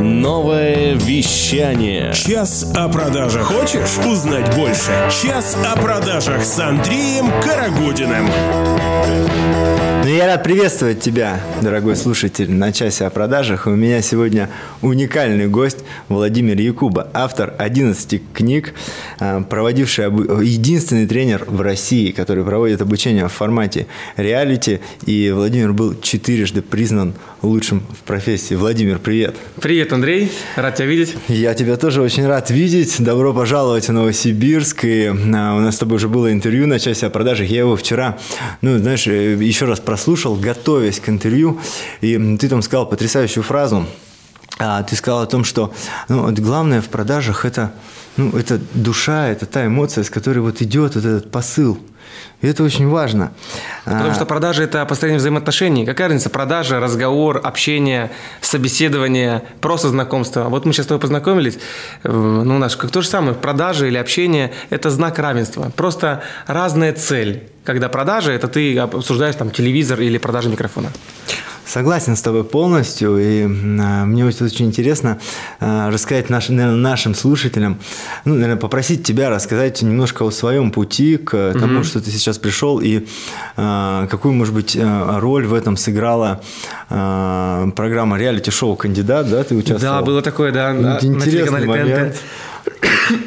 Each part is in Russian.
Новое вещание. Час о продажах. Хочешь узнать больше? Час о продажах с Андреем Карагодиным. Ну, я рад приветствовать тебя, дорогой слушатель, на часе о продажах. У меня сегодня уникальный гость Владимир Якуба, автор 11 книг, а, проводивший обу... единственный тренер в России, который проводит обучение в формате реалити. И Владимир был четырежды признан лучшим в профессии. Владимир, привет. Привет, Андрей. Рад тебя видеть. Я тебя тоже очень рад видеть. Добро пожаловать в Новосибирск. И а, у нас с тобой уже было интервью на часе о продажах. Я его вчера, ну, знаешь, э, еще раз прослушал, готовясь к интервью, и ты там сказал потрясающую фразу. А, ты сказал о том, что ну, главное в продажах это, ну, это душа, это та эмоция, с которой вот идет вот этот посыл. И это очень важно. Потому что продажа – это построение взаимоотношений. Какая разница? Продажа, разговор, общение, собеседование, просто знакомство. Вот мы сейчас с тобой познакомились. Ну, наш, как то же самое. Продажа или общение – это знак равенства. Просто разная цель. Когда продажа – это ты обсуждаешь там телевизор или продажа микрофона. Согласен с тобой полностью, и а, мне очень интересно а, рассказать нашим, наверное, нашим слушателям, ну, наверное, попросить тебя рассказать немножко о своем пути к тому, угу. что ты сейчас пришел, и а, какую, может быть, роль в этом сыграла программа реалити-шоу «Кандидат», да, ты участвовал? Да, было такое, да, Интересный на момент.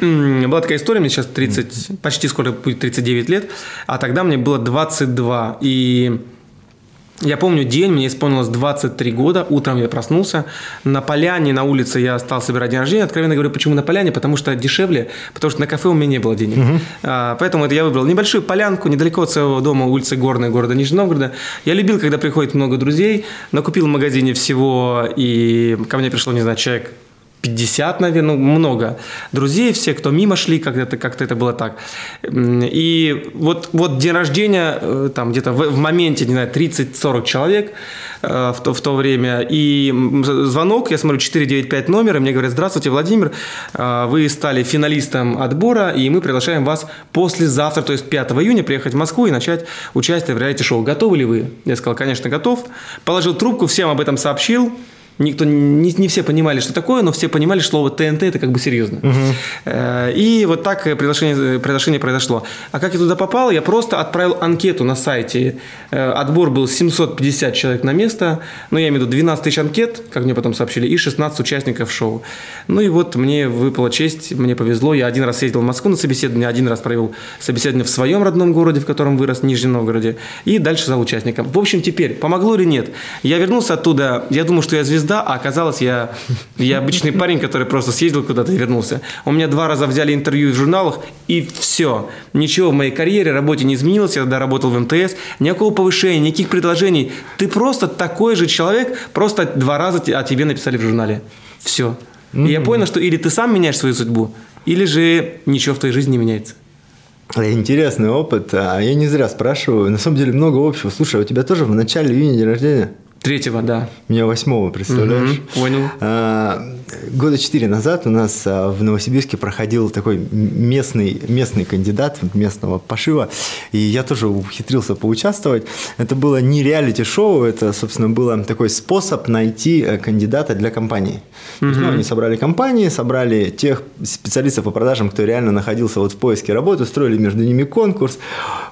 ТНТ. Была такая история, мне сейчас 30, почти скоро будет 39 лет, а тогда мне было 22, и я помню день, мне исполнилось 23 года, утром я проснулся, на поляне, на улице я стал собирать день рождения. Откровенно говорю, почему на поляне? Потому что дешевле, потому что на кафе у меня не было денег. Угу. А, поэтому это я выбрал небольшую полянку, недалеко от своего дома, улицы Горной, города Нижнего Новгорода. Я любил, когда приходит много друзей, накупил в магазине всего, и ко мне пришло, не знаю, человек 50, наверное, ну, много друзей, все, кто мимо шли, как-то как это было так. И вот, вот день рождения, э, там где-то в, в моменте, не знаю, 30-40 человек э, в то, в то время, и звонок, я смотрю, 495 номер, и мне говорят, здравствуйте, Владимир, э, вы стали финалистом отбора, и мы приглашаем вас послезавтра, то есть 5 июня, приехать в Москву и начать участие в реалити-шоу. Готовы ли вы? Я сказал, конечно, готов. Положил трубку, всем об этом сообщил, Никто, не, не все понимали, что такое, но все понимали, что слово ТНТ это как бы серьезно. Угу. И вот так приглашение, приглашение произошло. А как я туда попал? Я просто отправил анкету на сайте. Э, отбор был 750 человек на место. Ну, я имею в виду 12 тысяч анкет, как мне потом сообщили, и 16 участников шоу. Ну и вот мне выпала честь, мне повезло. Я один раз ездил в Москву на собеседование, один раз провел собеседование в своем родном городе, в котором вырос, в Нижнем Новгороде. И дальше стал участником. В общем, теперь, помогло или нет? Я вернулся оттуда, я думал, что я звезда звезда, а оказалось, я, я обычный парень, который просто съездил куда-то и вернулся. У меня два раза взяли интервью в журналах, и все. Ничего в моей карьере, работе не изменилось. Я тогда работал в МТС. Никакого повышения, никаких предложений. Ты просто такой же человек, просто два раза о тебе написали в журнале. Все. Mm-hmm. И я понял, что или ты сам меняешь свою судьбу, или же ничего в твоей жизни не меняется. Интересный опыт. А я не зря спрашиваю. На самом деле много общего. Слушай, а у тебя тоже в начале июня день рождения? Третьего, да. Меня восьмого, представляешь? Угу, понял. А, года четыре назад у нас а, в Новосибирске проходил такой местный, местный кандидат местного пошива, и я тоже ухитрился поучаствовать. Это было не реалити-шоу, это, собственно, был такой способ найти э, кандидата для компании. Угу. есть, ну, они собрали компании, собрали тех специалистов по продажам, кто реально находился вот в поиске работы, устроили между ними конкурс.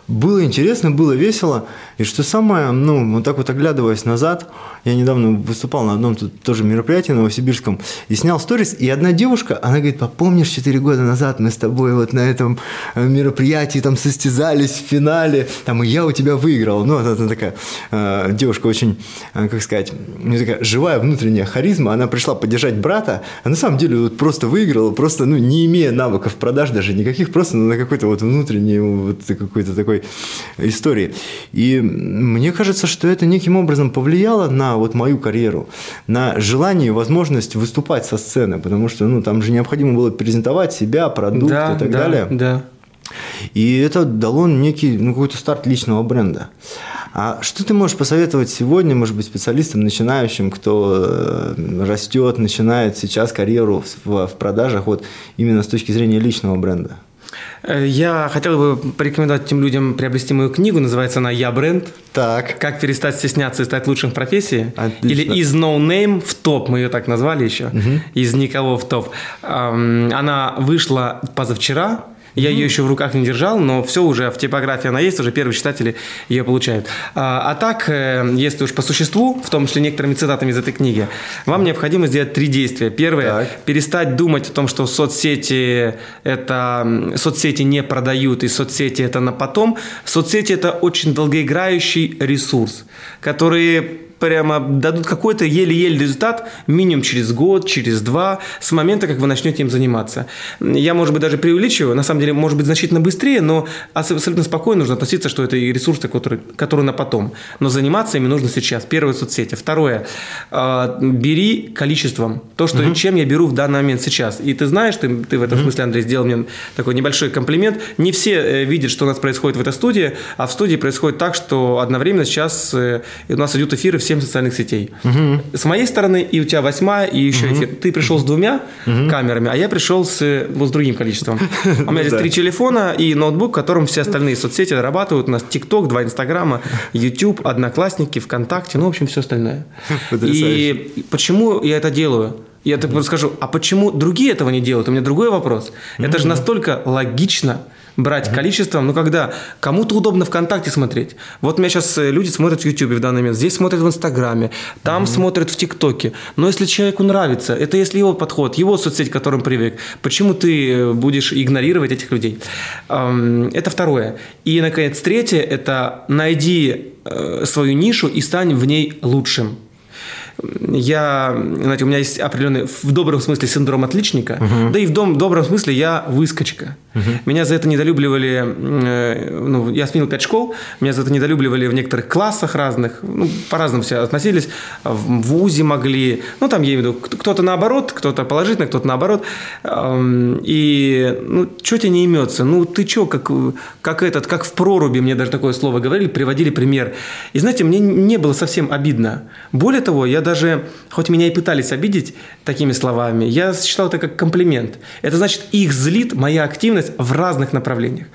Было интересно, было весело. И что самое, ну, вот так вот оглядываясь назад, я недавно выступал на одном тут тоже мероприятии новосибирском и снял сторис, и одна девушка, она говорит, помнишь, 4 года назад мы с тобой вот на этом э, мероприятии там состязались в финале, там и я у тебя выиграл. Ну, это, такая э, девушка очень, э, как сказать, ну, такая живая внутренняя харизма, она пришла поддержать брата, а на самом деле вот просто выиграла, просто, ну, не имея навыков продаж даже никаких, просто на какой-то вот внутренней вот какой-то такой истории. И мне кажется, что это неким образом повлияло на вот мою карьеру, на желание и возможность выступать со сцены, потому что ну, там же необходимо было презентовать себя, продукт да, и так да, далее. Да. И это дало некий ну, какой-то старт личного бренда. А что ты можешь посоветовать сегодня, может быть, специалистам, начинающим, кто э, растет, начинает сейчас карьеру в, в продажах, вот именно с точки зрения личного бренда? Э, Я хотел бы порекомендовать этим людям приобрести мою книгу. Называется она «Я бренд». Так. Как перестать стесняться и стать лучшим в профессии. Отлично. Или из no name в топ, мы ее так назвали еще. Из никого в топ. Она вышла позавчера. Я ее еще в руках не держал, но все уже в типографии она есть, уже первые читатели ее получают. А, а так, э, если уж по существу, в том числе некоторыми цитатами из этой книги, вам необходимо сделать три действия. Первое Так. перестать думать о том, что соцсети это соцсети не продают и соцсети это на потом. Соцсети это очень долгоиграющий ресурс, который прямо дадут какой-то еле-еле результат минимум через год, через два, с момента, как вы начнете им заниматься. Я, может быть, даже преувеличиваю, на самом деле, может быть, значительно быстрее, но абсолютно спокойно нужно относиться, что это и ресурсы, который, который на потом. Но заниматься ими нужно сейчас. Первое – соцсети. Второе э, – бери количеством. То, что, чем я беру в данный момент сейчас. И ты знаешь, ты, ты в этом смысле, Андрей, сделал мне такой небольшой комплимент. Не все э, видят, что у нас происходит в этой студии, а в студии происходит так, что одновременно сейчас э, у нас идут эфиры в 7 социальных сетей. С моей стороны, и у тебя восьмая, и еще эфир. Ты пришел с двумя камерами, а я пришел с, вот, с другим количеством. У меня здесь три телефона и ноутбук, в котором все остальные соцсети дорабатывают. У нас ТикТок, два Инстаграма, YouTube, Одноклассники, ВКонтакте, ну, в общем, все остальное. И почему я это делаю? Я так скажу, а почему другие этого не делают? У меня другой вопрос. Это же настолько логично брать количеством, ну когда кому-то удобно ВКонтакте смотреть. Вот меня сейчас люди смотрят в Ютубе в данный момент, здесь смотрят в Инстаграме, там смотрят в ТикТоке. Но если человеку нравится, это если его подход, его соцсеть, к которым привык, почему ты э, будешь игнорировать этих людей? Это второе. И, наконец, третье – это найди э, свою нишу и стань в ней лучшим. Я, знаете, у меня есть определенный, в добром смысле, синдром отличника, да и в дом, добром смысле я выскочка. Меня за это недолюбливали, э, ну, я сменил пять школ, меня за это недолюбливали в некоторых классах разных, ну, по-разному все относились, в ВУЗе могли, ну, там, я имею в виду, кто- кто-то наоборот, кто-то положительно, кто-то наоборот, Эм, и, ну, что тебе не имется, ну, ты что, как, как этот, как в проруби, мне даже такое слово говорили, приводили пример, и, знаете, мне не было совсем обидно. Более того, я даже, хоть меня и пытались обидеть такими словами, я считал это как комплимент. Это значит, их злит моя активность в разных направлениях.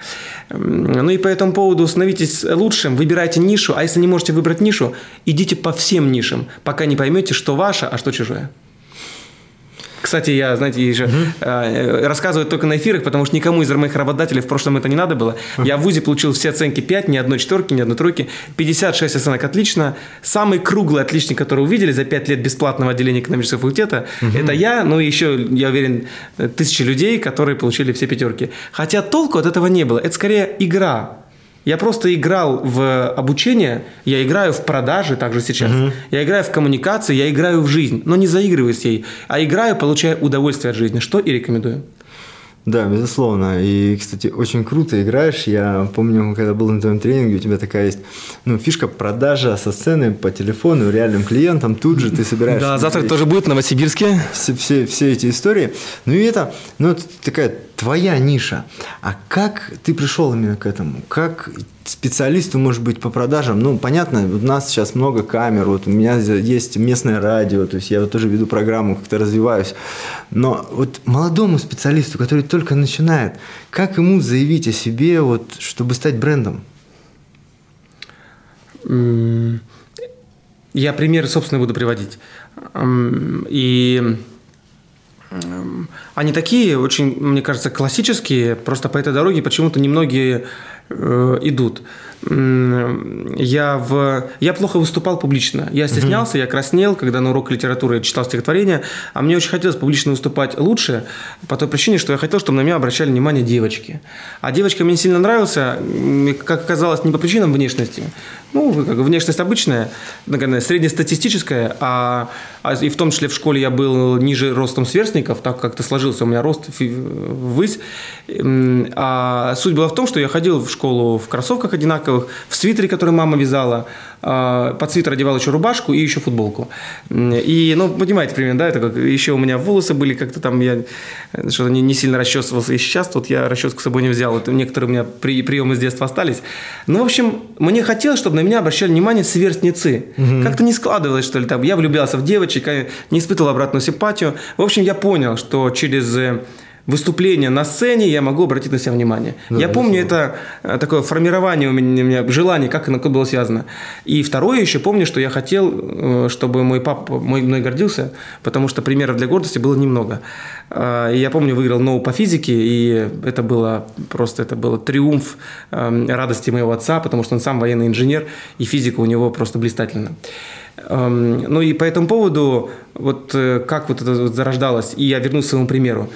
Ну и по этому поводу становитесь лучшим, выбирайте нишу, а если не можете выбрать нишу, идите по всем нишам, пока не поймете, что ваше, а что чужое. Кстати, я, знаете, и же, э, рассказываю только на эфирах, потому что никому из моих работодателей в прошлом это не надо было. Я в ВУЗе получил все оценки 5, ни одной четверки, ни одной тройки. 56 оценок отлично. Самый круглый отличник, который увидели за 5 лет бесплатного отделения экономического факультета, это я, ну и еще, я уверен, тысячи людей, которые получили все пятерки. Хотя толку от этого не было. Это скорее игра. Я просто играл в обучение, я играю в продажи также сейчас, я играю в коммуникации, я играю в жизнь, но не заигрываю с ней, а играю, получая удовольствие от жизни, что и рекомендую. Да, безусловно. И, кстати, очень круто играешь. Я помню, когда был на твоем тренинге, у тебя такая есть ну, фишка продажа со сцены по телефону реальным клиентам. Тут же ты собираешь Да, завтра тоже будет в Новосибирске. все, все, все эти истории. Ну и это, ну, это такая твоя ниша. А как ты пришел именно к этому? Как специалисту, может быть, по продажам? Ну, понятно, у нас сейчас много камер, вот у меня есть местное радио, то есть я вот тоже веду программу, как-то развиваюсь. Но вот молодому специалисту, который только начинает, как ему заявить о себе, вот, чтобы стать брендом? Я примеры, собственно, буду приводить. И они такие, очень, мне кажется, классические. Просто по этой дороге почему-то немногие э, идут. Я, в... я плохо выступал публично. Я стеснялся, я краснел, когда на урок литературы читал стихотворение. А мне очень хотелось публично выступать лучше, по той причине, что я хотел, чтобы на меня обращали внимание девочки. А девочка мне сильно нравился, как оказалось, не по причинам внешности. Ну, как внешность обычная, наверное, среднестатистическая, а, а и в том числе в школе я был ниже ростом сверстников, так как-то сложился у меня рост ввысь. А суть была в том, что я ходил в школу в кроссовках одинаковых, в свитере, который мама вязала, а, под свитер одевал еще рубашку и еще футболку. И, ну, понимаете, примерно, да, это как еще у меня волосы были как-то там, я что-то не, не сильно расчесывался. И сейчас вот я расческу с собой не взял. Это некоторые у меня при, приемы с детства остались. Ну, в общем, мне хотелось, чтобы на меня обращали внимание сверстницы. Как-то не складывалось, что ли, там. Я влюблялся в девочек, я не испытывал обратную симпатию. В общем, я понял, что через э, выступления на сцене, я могу обратить на себя внимание. я помню это э, такое формирование у меня, у меня желание, как оно было связано. И второе еще помню, что я хотел, э, чтобы мой папа мой, мной гордился, потому что примеров для гордости было немного. Э, И я помню, выиграл ноу по физике, и это было просто это было триумф эм, радости моего отца, потому что он сам военный инженер, и физика у него просто блистательна. Эм, Ну и по этому поводу, вот э, как вот это вот зарождалось, и я вернусь к своему примеру.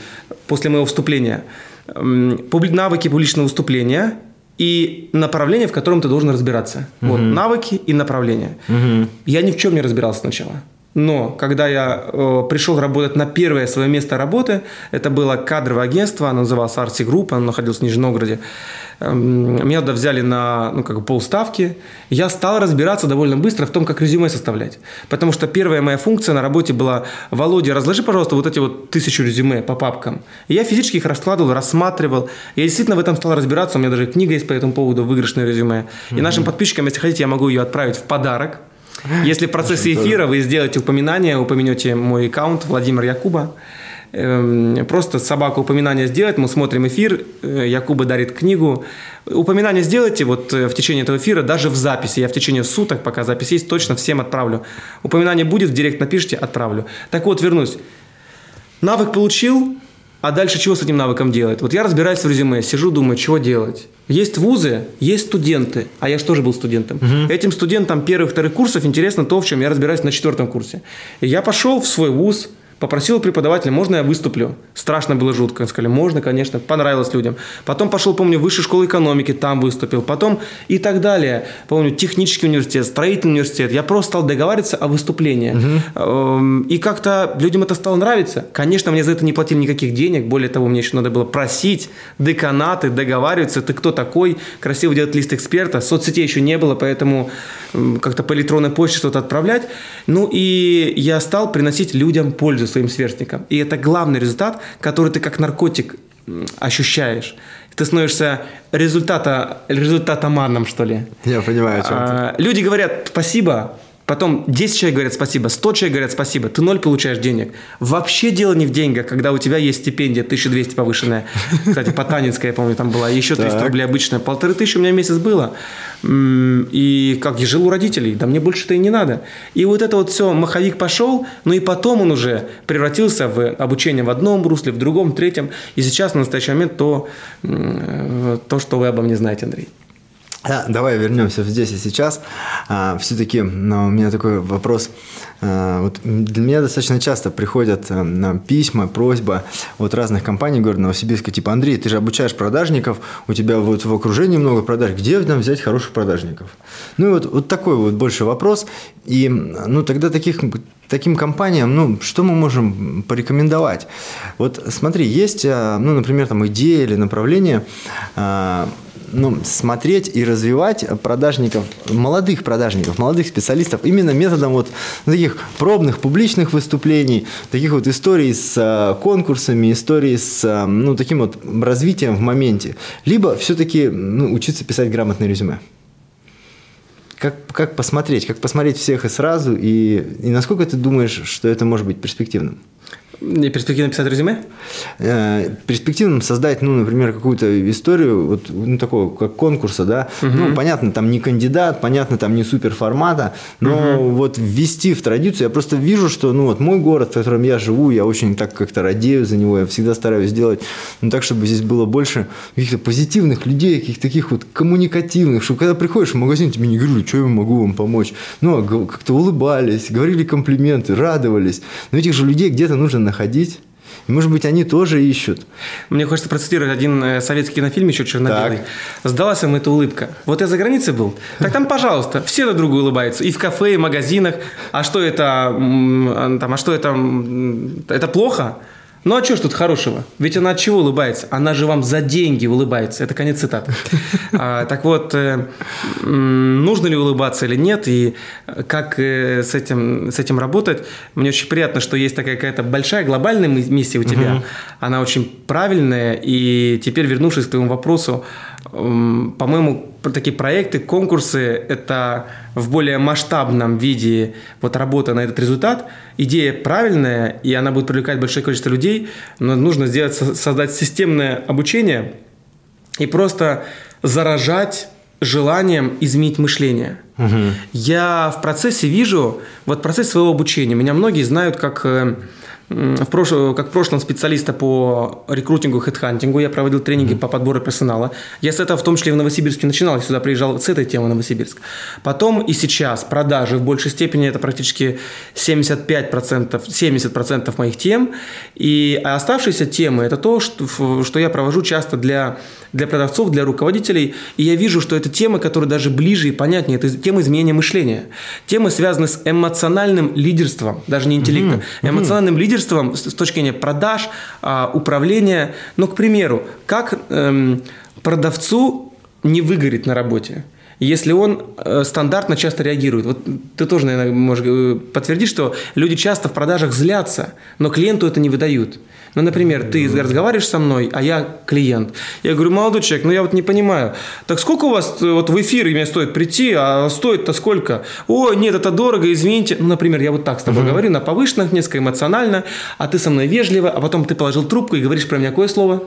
После моего вступления, эм, навыки публичного выступления и направление, в котором ты должен разбираться. Вот, навыки и направление. Я ни в чем не разбирался сначала. Но когда я э, пришел работать на первое свое место работы, это было кадровое агентство, оно называлось RC Group, оно находилось в Нижнем Новгороде. Эм, Меня туда взяли на ну, как бы полставки. Я стал разбираться довольно быстро в том, как резюме составлять. Потому что первая моя функция на работе была «Володя, разложи, пожалуйста, вот эти вот тысячу резюме по папкам». И я физически их раскладывал, рассматривал. Я действительно в этом стал разбираться. У меня даже книга есть по этому поводу «Выигрышное резюме». И нашим подписчикам, если хотите, я могу ее отправить в подарок. Если в процессе эфира вы сделаете упоминание, упомянете мой аккаунт Владимир Якуба, эм, просто собаку упоминание сделать, мы смотрим эфир, э, Якуба дарит книгу. Упоминание сделайте вот э, в течение этого эфира, даже в записи. Я в течение суток, пока запись есть, точно всем отправлю. Упоминание будет, в директ напишите, отправлю. Так вот, вернусь. Навык получил, а дальше чего с этим навыком делать? Вот я разбираюсь в резюме, сижу, думаю, чего делать. Есть вузы, есть студенты, а я же тоже был студентом. Этим студентам первых, вторых курсов интересно то, в чем я разбираюсь на четвертом курсе. И я пошел в свой вуз, Попросил преподавателя, можно я выступлю? Страшно было жутко. Сказали, можно, конечно, понравилось людям. Потом пошел, помню, в высшую школу экономики, там выступил. Потом и так далее. Помню, технический университет, строительный университет. Я просто стал договариваться о выступлении. Эм, И как-то людям это стало нравиться. Конечно, мне за это не платили никаких денег. Более того, мне еще надо было просить деканаты, договариваться. Ты кто такой? Красиво делать лист эксперта. Соцсетей еще не было, поэтому как-то по электронной почте что-то отправлять. Ну и я стал приносить людям пользу своим сверстникам. И это главный результат, который ты как наркотик ощущаешь. Ты становишься результата, результатоманом, что ли. Я понимаю, о чем ты. А, Люди говорят спасибо, потом 10 человек говорят спасибо, 100 человек говорят спасибо, ты ноль получаешь денег. Вообще дело не в деньгах, когда у тебя есть стипендия 1200 повышенная. Кстати, по Танинской, я помню, там была, еще 300 Так. рублей обычная. Полторы тысячи у меня месяц было. И как я жил у родителей, да мне больше-то и не надо. И вот это вот все, маховик пошел, ну и потом он уже превратился в обучение в одном русле, в другом, в третьем. И сейчас, на настоящий момент, то, м, то что вы обо мне знаете, Андрей. Да, давай вернемся здесь и сейчас. все-таки у меня такой вопрос. А, вот для меня достаточно часто приходят а, на письма, просьба от разных компаний города Новосибирска, типа, Андрей, ты же обучаешь продажников, у тебя вот в окружении много продаж, где нам взять хороших продажников? Ну и вот, вот такой вот больше вопрос. И ну тогда таких таким компаниям, ну, что мы можем порекомендовать? Вот смотри, есть, а, ну, например, там идея или направление, а, ну, смотреть и развивать продажников, молодых продажников, молодых специалистов именно методом вот таких пробных публичных выступлений, таких вот историй с а, конкурсами, историй с а, ну, таким вот развитием в моменте. Либо все-таки ну, учиться писать грамотное резюме. Как, как посмотреть, как посмотреть всех и сразу, и, и насколько ты думаешь, что это может быть перспективным? Перспективно писать резюме? Э, перспективным создать, ну, например, какую-то историю, вот, ну, такого, как конкурса, да, ну, понятно, там не кандидат, понятно, там не супер формата, но вот ввести в традицию, я просто вижу, что, ну, вот мой город, в котором я живу, я очень так как-то радею за него, я всегда стараюсь сделать, ну, так, чтобы здесь было больше каких-то позитивных людей, каких-то таких вот коммуникативных, чтобы когда приходишь в магазин, тебе не говорили, что я могу вам помочь, ну, а как-то улыбались, говорили комплименты, радовались, но этих же людей где-то нужно находить, и, может быть, они тоже ищут. Мне хочется процитировать один э, советский кинофильм еще черно-белый. Сдалась им эта улыбка. Вот я за границей был. Так там, пожалуйста, все друг другу улыбаются. И в кафе, и в магазинах. А что это? м, Там, а что это? Это плохо? Ну а что ж тут хорошего? Ведь она от чего улыбается? Она же вам за деньги улыбается. Это конец цитаты. А, так вот, э, нужно ли улыбаться или нет, и как э, с этим, с этим работать. Мне очень приятно, что есть такая какая-то большая глобальная ми- миссия у тебя. Она очень правильная. И теперь, вернувшись к твоему вопросу, по-моему, про такие проекты, конкурсы – это в более масштабном виде вот работа на этот результат. Идея правильная, и она будет привлекать большое количество людей, но нужно сделать, со- создать системное обучение и просто заражать желанием изменить мышление. Я в процессе вижу, вот процесс своего обучения, меня многие знают как э, в прошлом, как в прошлом специалиста по рекрутингу, хедхантингу, я проводил тренинги по подбору персонала. Я с этого в том числе и в Новосибирске начинал, я сюда приезжал с этой темы в Новосибирск. Потом и сейчас продажи в большей степени это практически 75%, 70% моих тем. И оставшиеся темы это то, что, что я провожу часто для, для продавцов, для руководителей. И я вижу, что это темы, которые даже ближе и понятнее. Это темы изменения мышления. Темы связаны с эмоциональным лидерством, даже не интеллектом. Эмоциональным лидерством с с точки зрения продаж, а, управления. Ну, к примеру, как эм, продавцу не выгореть на работе? Если он э, стандартно часто реагирует. Вот ты тоже, наверное, можешь э, подтвердить, что люди часто в продажах злятся, но клиенту это не выдают. Ну, например, ты разговариваешь со мной, а я клиент. Я говорю, молодой человек, ну я вот не понимаю. Так сколько у вас э, вот в эфир мне стоит прийти, а стоит-то сколько? Ой, нет, это дорого, извините. Ну, например, я вот так с тобой говорю, на повышенных, несколько эмоционально, а ты со мной вежливо, а потом ты положил трубку и говоришь про меня какое слово?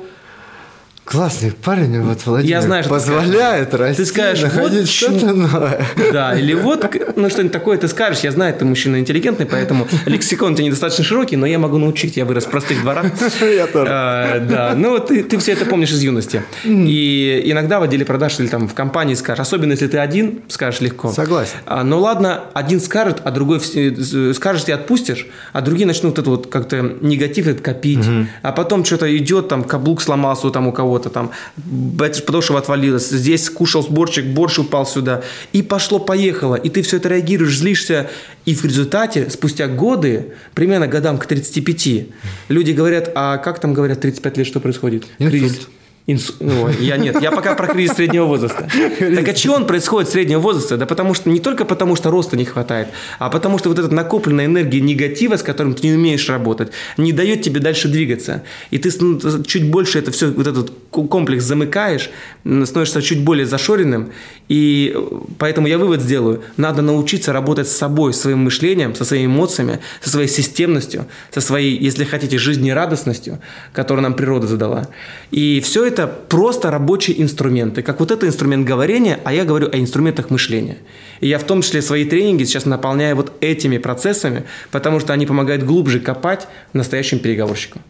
Классный парень, вот Владимир Я знаю, что ты позволяет скажешь. расти, Ты скажешь, вот находить почему- что-то новое. Да, или вот, ну что-нибудь такое ты скажешь, я знаю, ты мужчина интеллигентный, поэтому лексикон у тебя недостаточно широкий, но я могу научить, я вырос в простых дворах. Я тоже. А, Да, ну вот ты, ты все это помнишь из юности. И иногда в отделе продаж или там в компании скажешь, особенно если ты один, скажешь легко. Согласен. А, Ну ладно, один скажет, а другой скажешь и отпустишь, а другие начнут это вот как-то негатив этот копить, а потом что-то идет, там каблук сломался там у кого-то, там б- подошва отвалилась, здесь кушал сборчик, борщ упал сюда, и пошло-поехало, и ты все это реагируешь, злишься, и в результате, спустя годы, примерно годам к 35, люди говорят, а как там говорят, 35 лет, что происходит? Инсульт. Кризис. Инсу- ну, я нет, я пока про кризис среднего возраста. Так а чего он происходит среднего возраста? Да потому что не только потому, что роста не хватает, а потому что вот эта накопленная энергия негатива, с которым ты не умеешь работать, не дает тебе дальше двигаться. И ты с- чуть больше это все, вот этот комплекс замыкаешь, становишься чуть более зашоренным. И э, поэтому я вывод сделаю. Надо научиться работать с собой, своим мышлением, со своими эмоциями, со своей системностью, со своей, если хотите, жизнерадостностью, которую нам природа задала. И все это просто рабочие инструменты. Как вот это инструмент говорения, а я говорю о инструментах мышления. И я в том числе свои тренинги сейчас наполняю вот этими процессами, потому что они помогают глубже копать настоящим переговорщику.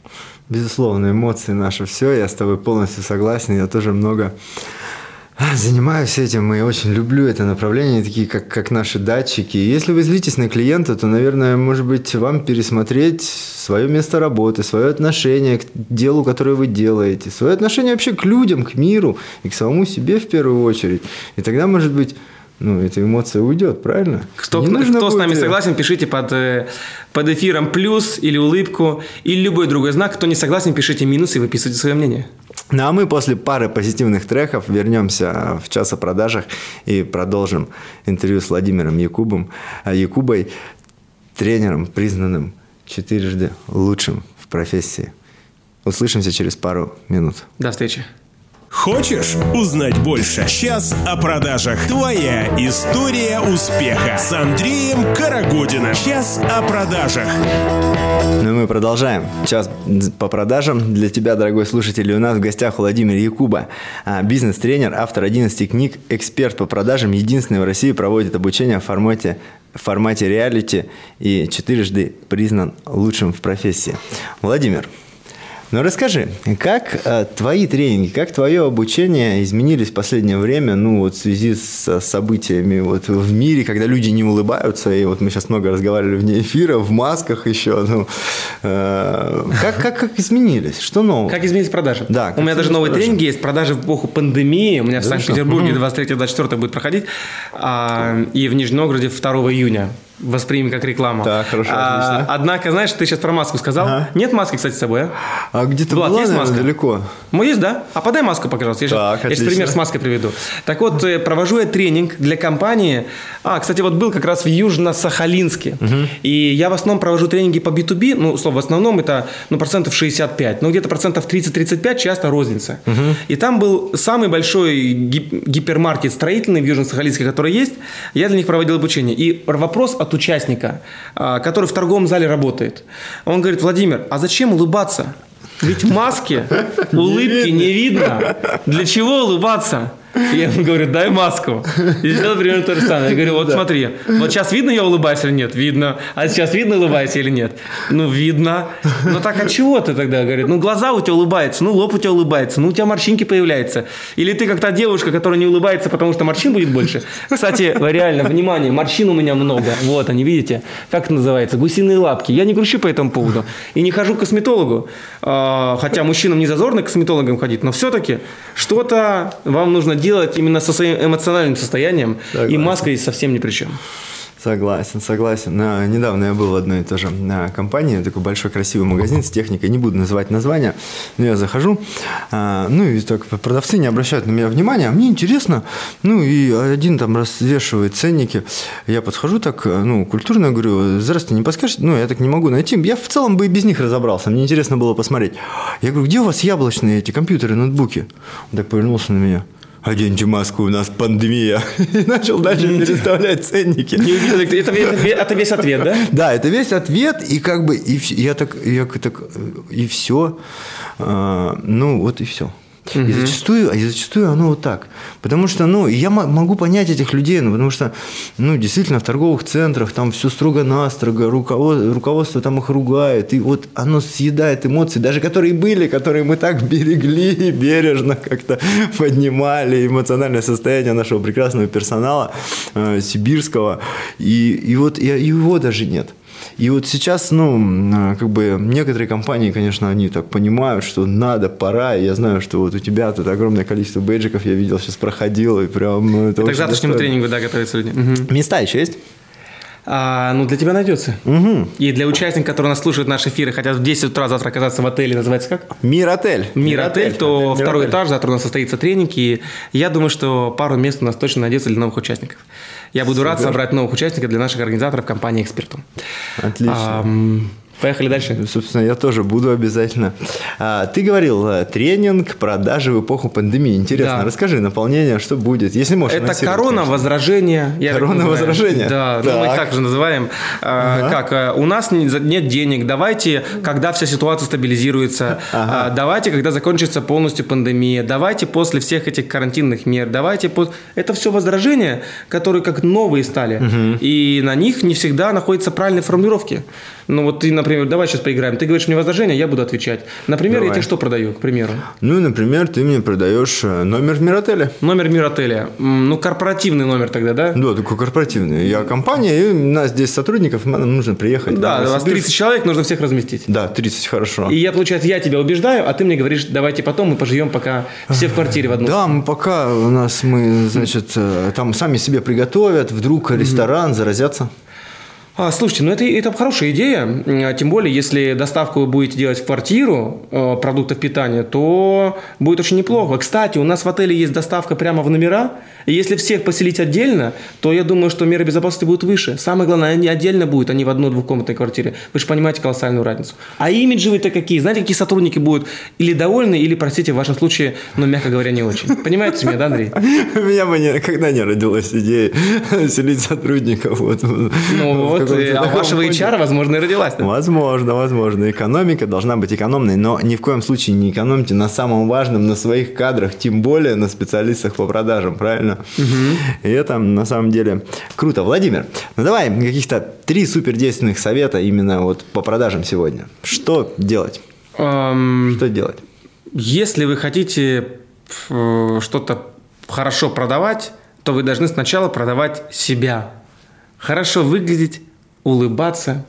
Безусловно, эмоции наши все, я с тобой полностью согласен, я тоже много занимаюсь этим и очень люблю это направление, такие как, как наши датчики. Если вы злитесь на клиента, то, наверное, может быть, вам пересмотреть свое место работы, свое отношение к делу, которое вы делаете, свое отношение вообще к людям, к миру и к самому себе в первую очередь. И тогда, может быть, ну, эта эмоция уйдет, правильно? Кто, Не нужно кто с будет нами её- согласен, пишите под, э, под эфиром плюс или улыбку, или любой другой знак. Кто не согласен, пишите минус и выписывайте свое мнение. Ну а мы после пары позитивных треков вернемся в час о продажах и продолжим интервью с Владимиром Якубом, а, Якубой, тренером, признанным четырежды лучшим в профессии. Услышимся через пару минут. До встречи. Хочешь узнать больше? Час о продажах. Твоя история успеха с Андреем Карагодиным. Час о продажах. Ну и мы продолжаем. Час по продажам. Для тебя, дорогой слушатель, у нас в гостях Владимир Якуба, а, бизнес-тренер, автор 11 книг, эксперт по продажам, единственный в России проводит обучение в формате в формате реалити и четырежды признан лучшим в профессии. Владимир, ну расскажи, как э, твои тренинги, как твое обучение изменились в последнее время, ну вот в связи с событиями вот в мире, когда люди не улыбаются, и вот мы сейчас много разговаривали вне эфира, в масках еще, ну э, как, как, как изменились, что нового? Как изменить продажи? Да, У меня даже новые продажи? тренинги есть. Продажи в эпоху пандемии. У меня в Санкт-Петербурге 23-24 будет проходить. а, и в Нижнем Новгороде 2 июня. Воспримем как рекламу. Так, хорошо, А, отлично. однако, знаешь, ты сейчас про маску сказал. Ага. Нет маски, кстати, с собой, а? А где-то Влад, была, есть наверное, маска? далеко. Ну, есть, да? А подай маску, пожалуйста. Я сейчас, Так, я сейчас пример с маской приведу. Так вот, э, провожу я тренинг для компании. А, кстати, вот был как раз в Южно-Сахалинске. И я в основном провожу тренинги по B2B. Ну, слово, в основном это ну, процентов 65. Ну, где-то процентов 30-35 часто розница. И там был самый большой гип- гипермаркет строительный в Южно-Сахалинске, который есть. Я для них проводил обучение. И вопрос от участника, а, который в торговом зале работает. Он говорит, Владимир, а зачем улыбаться? Ведь в маске улыбки не видно. Для чего улыбаться? Я ему говорю, дай маску. И сделал примерно то же самое. Я говорю, вот смотри, вот сейчас видно, я улыбаюсь или нет? Видно. А сейчас видно, улыбаюсь или нет? Ну, видно. Ну, так а чего ты тогда? Говорит, ну, глаза у тебя улыбаются, ну, лоб у тебя улыбается, ну, у тебя морщинки появляются. Или ты как та девушка, которая не улыбается, потому что морщин будет больше. Кстати, реально, внимание, морщин у меня много. Вот они, видите? Как это называется? Гусиные лапки. Я не грущу по этому поводу. И не хожу к косметологу. А, Хотя мужчинам не зазорно к косметологам ходить, но все-таки что-то вам нужно делать именно со своим эмоциональным состоянием. И Согласен. маска здесь совсем ни при чем. Согласен, согласен. На- недавно я был в одной тоже на компании, такой большой красивый магазин с техникой, не буду называть название, но я захожу, а, ну и так продавцы не обращают на меня внимания, а мне интересно, ну и один там развешивает ценники, я подхожу так, ну, культурно говорю, здравствуйте, не подскажете? Ну, я так не могу найти, я в целом бы и без них разобрался, мне интересно было посмотреть. Я говорю, где у вас яблочные эти компьютеры, ноутбуки? Он так повернулся на меня. Оденьте маску, у нас пандемия. И начал дальше переставлять ценники. Не увидел, это, это, это весь ответ, да? Да, это весь ответ, и как бы, и я так, я так, э, и все, ну вот и все. И зачастую, и зачастую оно вот так. Потому что, ну, я мо- могу понять этих людей, ну, потому что, ну, действительно, в торговых центрах там все строго-настрого, руководство, руководство там их ругает, и вот оно съедает эмоции, даже которые были, которые мы так берегли, бережно как-то поднимали эмоциональное состояние нашего прекрасного персонала э, сибирского, и, и вот и его даже нет. И вот сейчас, ну, м, как бы некоторые компании, конечно, они так понимают, что надо, пора. И я знаю, что вот у тебя тут огромное количество бейджиков я видел, сейчас проходило, и прям, ну, это Это к очень завтрашнему тренингу, да, готовятся люди. Мгм. Места еще есть? А, ну, для тебя найдется. И для участников, которые нас слушают наши эфиры, хотят в 10 утра завтра оказаться в отеле, называется как? Мир отель. Мир отель, то Мир второй отель. этаж, завтра у нас состоится тренинг, и я думаю, что пару мест у нас точно найдется для новых участников. Я буду рад Супер. собрать новых участников для наших организаторов компании «Экспертум». Отлично. Ам, Поехали дальше. Собственно, я тоже буду обязательно. А, ты говорил, э, тренинг продажи в эпоху пандемии. Интересно, Да. расскажи наполнение, что будет, если можешь. Это корона конечно. возражения. я так Корона возражения? Да, ну, мы их Так. так же называем. А, Как а, у нас нет денег, давайте, когда вся ситуация стабилизируется, а, давайте, когда закончится полностью пандемия, давайте после всех этих карантинных мер, давайте Это все возражения, которые как новые стали. И на них не всегда находятся правильные формулировки. Ну вот ты, например, давай сейчас поиграем. Ты говоришь мне возражение, я буду отвечать. Например, я Давай. тебе что продаю, к примеру? Ну, например, ты мне продаешь э, номер в Миротеле. Номер мир отеля. М, Ну, корпоративный номер тогда, да? Да, такой корпоративный. Я компания, и у нас 10 сотрудников, нам нужно приехать. Да, у вас Новосибирск. 30 человек, нужно всех разместить. Да, 30, хорошо. И я, получается, я тебя убеждаю, а ты мне говоришь, давайте потом мы поживем пока все в квартире в одной. Да, мы пока у нас мы, значит, э, там сами себе приготовят, вдруг ресторан заразятся. А, слушайте, ну это, это хорошая идея. А Тем более, если доставку вы будете делать в квартиру э, продуктов питания, то будет очень неплохо. Кстати, у нас в отеле есть доставка прямо в номера. И если всех поселить отдельно, то я думаю, что меры безопасности будут выше. Самое главное, они отдельно будут, а не в одной двухкомнатной квартире. Вы же понимаете колоссальную разницу. А имиджевые-то какие? Знаете, какие сотрудники будут или довольны, или, простите, в вашем случае, ну, мягко говоря, не очень. Понимаете меня, да, Андрей? У меня бы никогда не родилась идея селить сотрудников. Вот, Ну вот, а у вашего HR, возможно, и родилась. да? Возможно, возможно. Экономика должна быть экономной, но ни в коем случае не экономьте на самом важном, на своих кадрах, тем более на специалистах по продажам, правильно? И это на самом деле круто. Владимир, ну давай каких-то три супердейственных совета именно вот по продажам сегодня. Что делать? Эм, Что делать? Если вы хотите э, что-то хорошо продавать, то вы должны сначала продавать себя. Хорошо выглядеть, улыбаться,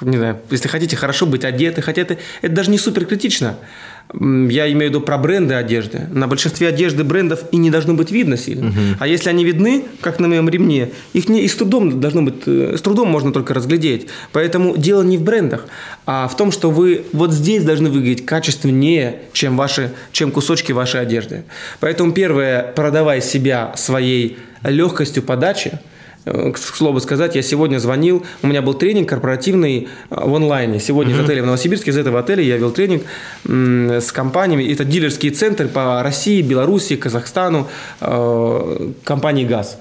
не знаю, если хотите хорошо быть одеты, хотя это, это даже не супер критично. Я имею в виду про бренды одежды. На большинстве одежды брендов и не должно быть видно сильно. А если они видны, как на моем ремне, их, не, их с трудом должно быть, э, с трудом можно только разглядеть. Поэтому дело не в брендах, а в том, что вы вот здесь должны выглядеть качественнее, чем, ваши, чем кусочки вашей одежды. Поэтому первое, продавай себя своей легкостью подачи, К слову сказать, я сегодня звонил, у меня был тренинг корпоративный э, в онлайне. Сегодня из отеля в Новосибирске, из этого отеля я вел тренинг с компаниями. Это дилерские центры по России, Беларуси, Казахстану, э, компании ГАЗ.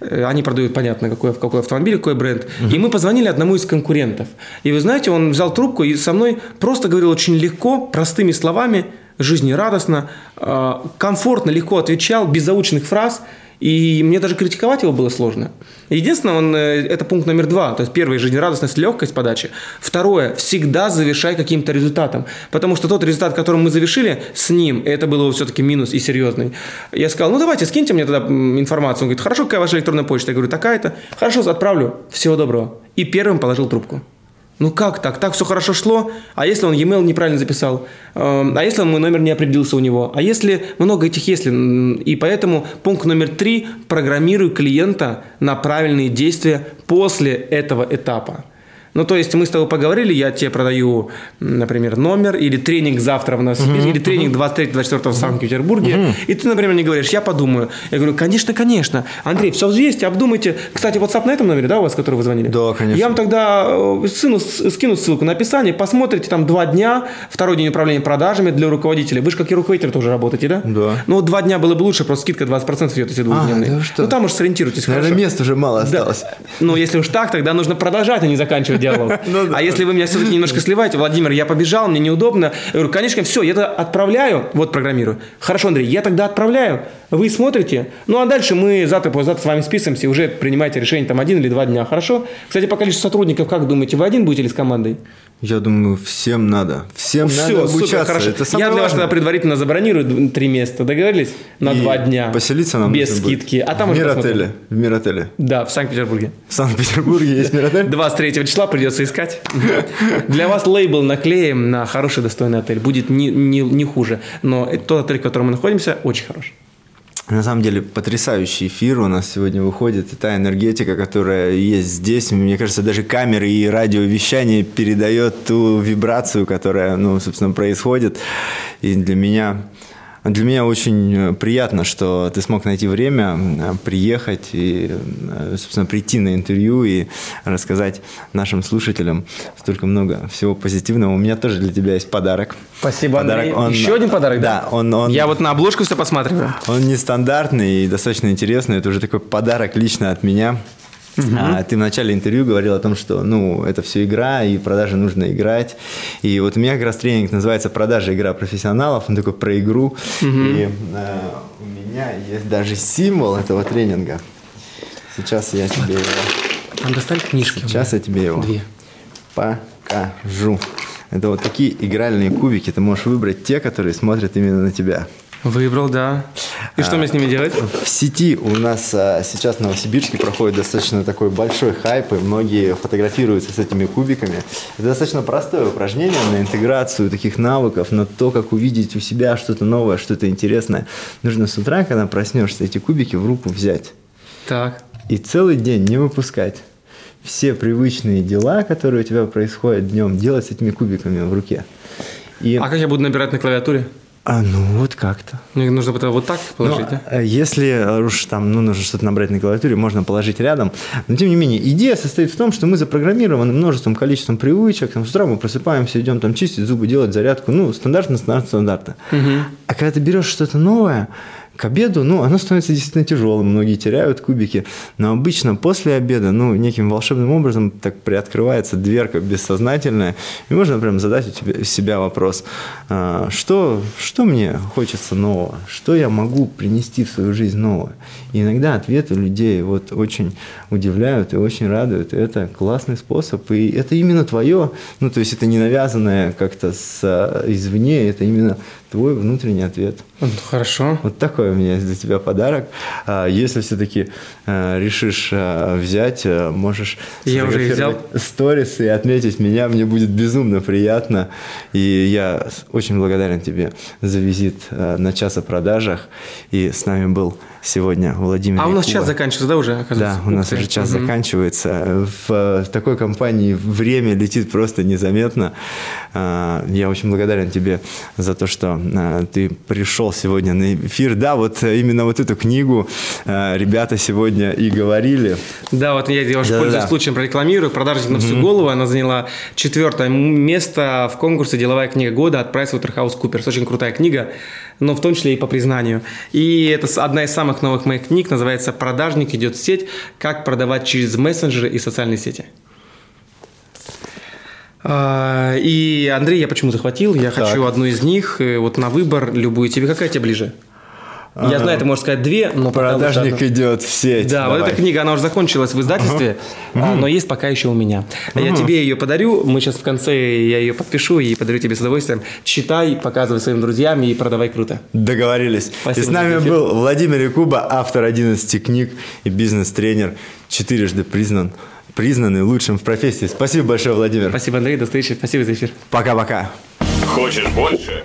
Э, Они продают, понятно, какой, какой автомобиль, какой бренд. И мы позвонили одному из конкурентов. И вы знаете, он взял трубку и со мной просто говорил очень легко, простыми словами, жизнерадостно, э, комфортно, легко отвечал, без заученных фраз. И мне даже критиковать его было сложно. Единственное, он, э, это пункт номер два. То есть первое – жизнерадостность, легкость подачи. Второе – всегда завершай каким-то результатом. Потому что тот результат, которым мы завершили с ним, это было все-таки минус и серьезный. Я сказал, ну давайте, скиньте мне тогда информацию. Он говорит, хорошо, какая ваша электронная почта? Я говорю, такая-то. Хорошо, отправлю. Всего доброго. И первым положил трубку. Ну как так? Так все хорошо шло. А если он e-mail неправильно записал? Эм, А если мой номер не определился у него? А если много этих если? И поэтому пункт номер три – программируй клиента на правильные действия после этого этапа. Ну, то есть мы с тобой поговорили, я тебе продаю, например, номер, или тренинг завтра в Новосибирске, или тренинг 23-24 в Санкт-Петербурге, и ты, например, мне говоришь, я подумаю. Я говорю, конечно, конечно. Андрей, все взвесьте, обдумайте. Кстати, WhatsApp на этом номере, да, у вас, который вы звонили? Да, конечно. Я вам тогда э, сыну, скину ссылку на описание, посмотрите там два дня, второй день управления продажами для руководителя. Вы же как и руководитель тоже работаете, да? Да. Ну, два дня было бы лучше, просто скидка 20% идет, если двухдневный. да вы что? Ну, там уж сориентируйтесь Наверное, хорошо. места уже мало Да. осталось. Ну, если уж так, тогда нужно продолжать, а не заканчивать диалог. Ну. А если вы меня все-таки немножко сливаете, Владимир, я побежал, мне неудобно. Я говорю, конечно, все, я это отправляю, вот программирую. Хорошо, Андрей, я тогда отправляю, вы смотрите. Ну, а дальше мы завтра, послезавтра с вами списываемся и уже принимаете решение там один или два дня. Хорошо? Кстати, по количеству сотрудников, как думаете, вы один будете или с командой? Я думаю, всем надо. Всем надо Все, супер, обучаться. хорошо. Это самое я для вас важное. тогда предварительно забронирую три места. Договорились? На И два дня. Поселиться нам Без нужно будет. скидки. А там в уже мир посмотрим. отеле. В мир отеле. Да, в Санкт-Петербурге. В Санкт-Петербурге есть мир отель? 23 числа придется искать. Для вас лейбл наклеим на хороший, достойный отель. Будет не, не, не хуже. Но тот отель, в котором мы находимся, очень хороший. На самом деле потрясающий эфир у нас сегодня выходит. И та энергетика, которая есть здесь, мне кажется, даже камеры и радиовещание передает ту вибрацию, которая, ну, собственно, происходит. И для меня для меня очень э, приятно, что ты смог найти время приехать и, э, собственно, прийти на интервью и рассказать нашим слушателям столько много всего позитивного. У меня тоже для тебя есть подарок. Спасибо, Подарок, Андрей. он- Еще один подарок, Да, он, он, Я вот на обложку все посматриваю. он нестандартный и достаточно интересный. Это уже такой подарок лично от меня. А, ты в начале интервью говорил о том, что ну, это все игра, и продажи нужно играть. И вот у меня как раз тренинг называется «Продажа игра профессионалов». Он такой про игру. И э, у меня есть даже символ этого тренинга. Сейчас я тебе его, Там достали книжки. сейчас я тебе его Две. покажу. Это вот такие игральные кубики. Ты можешь выбрать те, которые смотрят именно на тебя. Выбрал, да. И что мне с ними делать? В сети у нас а, сейчас в Новосибирске проходит достаточно такой большой хайп, и многие фотографируются с этими кубиками. Это достаточно простое упражнение на интеграцию таких навыков, на то, как увидеть у себя что-то новое, что-то интересное. Нужно с утра, когда проснешься, эти кубики в руку взять Так. и целый день не выпускать. Все привычные дела, которые у тебя происходят днем, делать с этими кубиками в руке. И, А как я буду набирать на клавиатуре? А, ну вот как-то. Мне нужно потом вот так положить, Ну, да? э, Если уж там ну, нужно что-то набрать на клавиатуре, можно положить рядом. Но тем не менее, идея состоит в том, что мы запрограммированы множеством количеством привычек. Там, с утра мы просыпаемся, идем там чистить зубы, делать зарядку. Ну, стандартно, стандартно, стандартно. А когда ты берешь что-то новое, к обеду, ну, оно становится действительно тяжелым, многие теряют кубики, но обычно после обеда, ну, неким волшебным образом так приоткрывается дверка бессознательная, и можно прям задать у тебя- себя вопрос, а, что, что мне хочется нового, что я могу принести в свою жизнь нового. И иногда ответы людей вот очень удивляют и очень радуют, и это классный способ, и это именно твое, ну, то есть это не навязанное как-то с, извне, это именно твой внутренний ответ. Хорошо. Вот такой такой у меня для тебя подарок. А, Если все-таки решишь а, взять, а, можешь Я уже взял. сторис и отметить меня, мне будет безумно приятно. И я очень благодарен тебе за визит а, на час о продажах. И с нами был сегодня Владимир А у нас час заканчивается, да, уже? Да, оказывается? у нас Ух уже час Мгм. заканчивается. В, в такой компании время летит просто незаметно. А, Я очень благодарен тебе за то, что а, ты пришел сегодня на эфир. Да, вот именно вот эту книгу а, ребята сегодня и говорили. Да, вот я, я уже Да-да-да. пользуюсь случаем, прорекламирую. Продажник на всю голову. Она заняла четвертое место в конкурсе «Деловая книга года» от PricewaterhouseCoopers. Очень крутая книга, но в том числе и по признанию. И это одна из самых новых моих книг, называется «Продажник идет в сеть. Как продавать через мессенджеры и социальные сети». А, И, Андрей, я почему захватил? Я хочу одну из них, э, вот на выбор, любую. Тебе какая тебе ближе? Я знаю, ты можешь сказать две, но Продажник одну. идет в сеть. Да, вот Давай. эта книга, она уже закончилась в издательстве, а, но есть пока еще у меня. Я тебе ее подарю, мы сейчас в конце, я ее подпишу и подарю тебе с удовольствием. Читай, показывай своим друзьям и продавай круто. Договорились. Спасибо и с нами был Владимир Якуба, автор 11 книг и бизнес-тренер, четырежды признан, признанный лучшим в профессии. Спасибо большое, Владимир. Спасибо, Андрей, до встречи, спасибо за эфир. Пока-пока. Хочешь больше?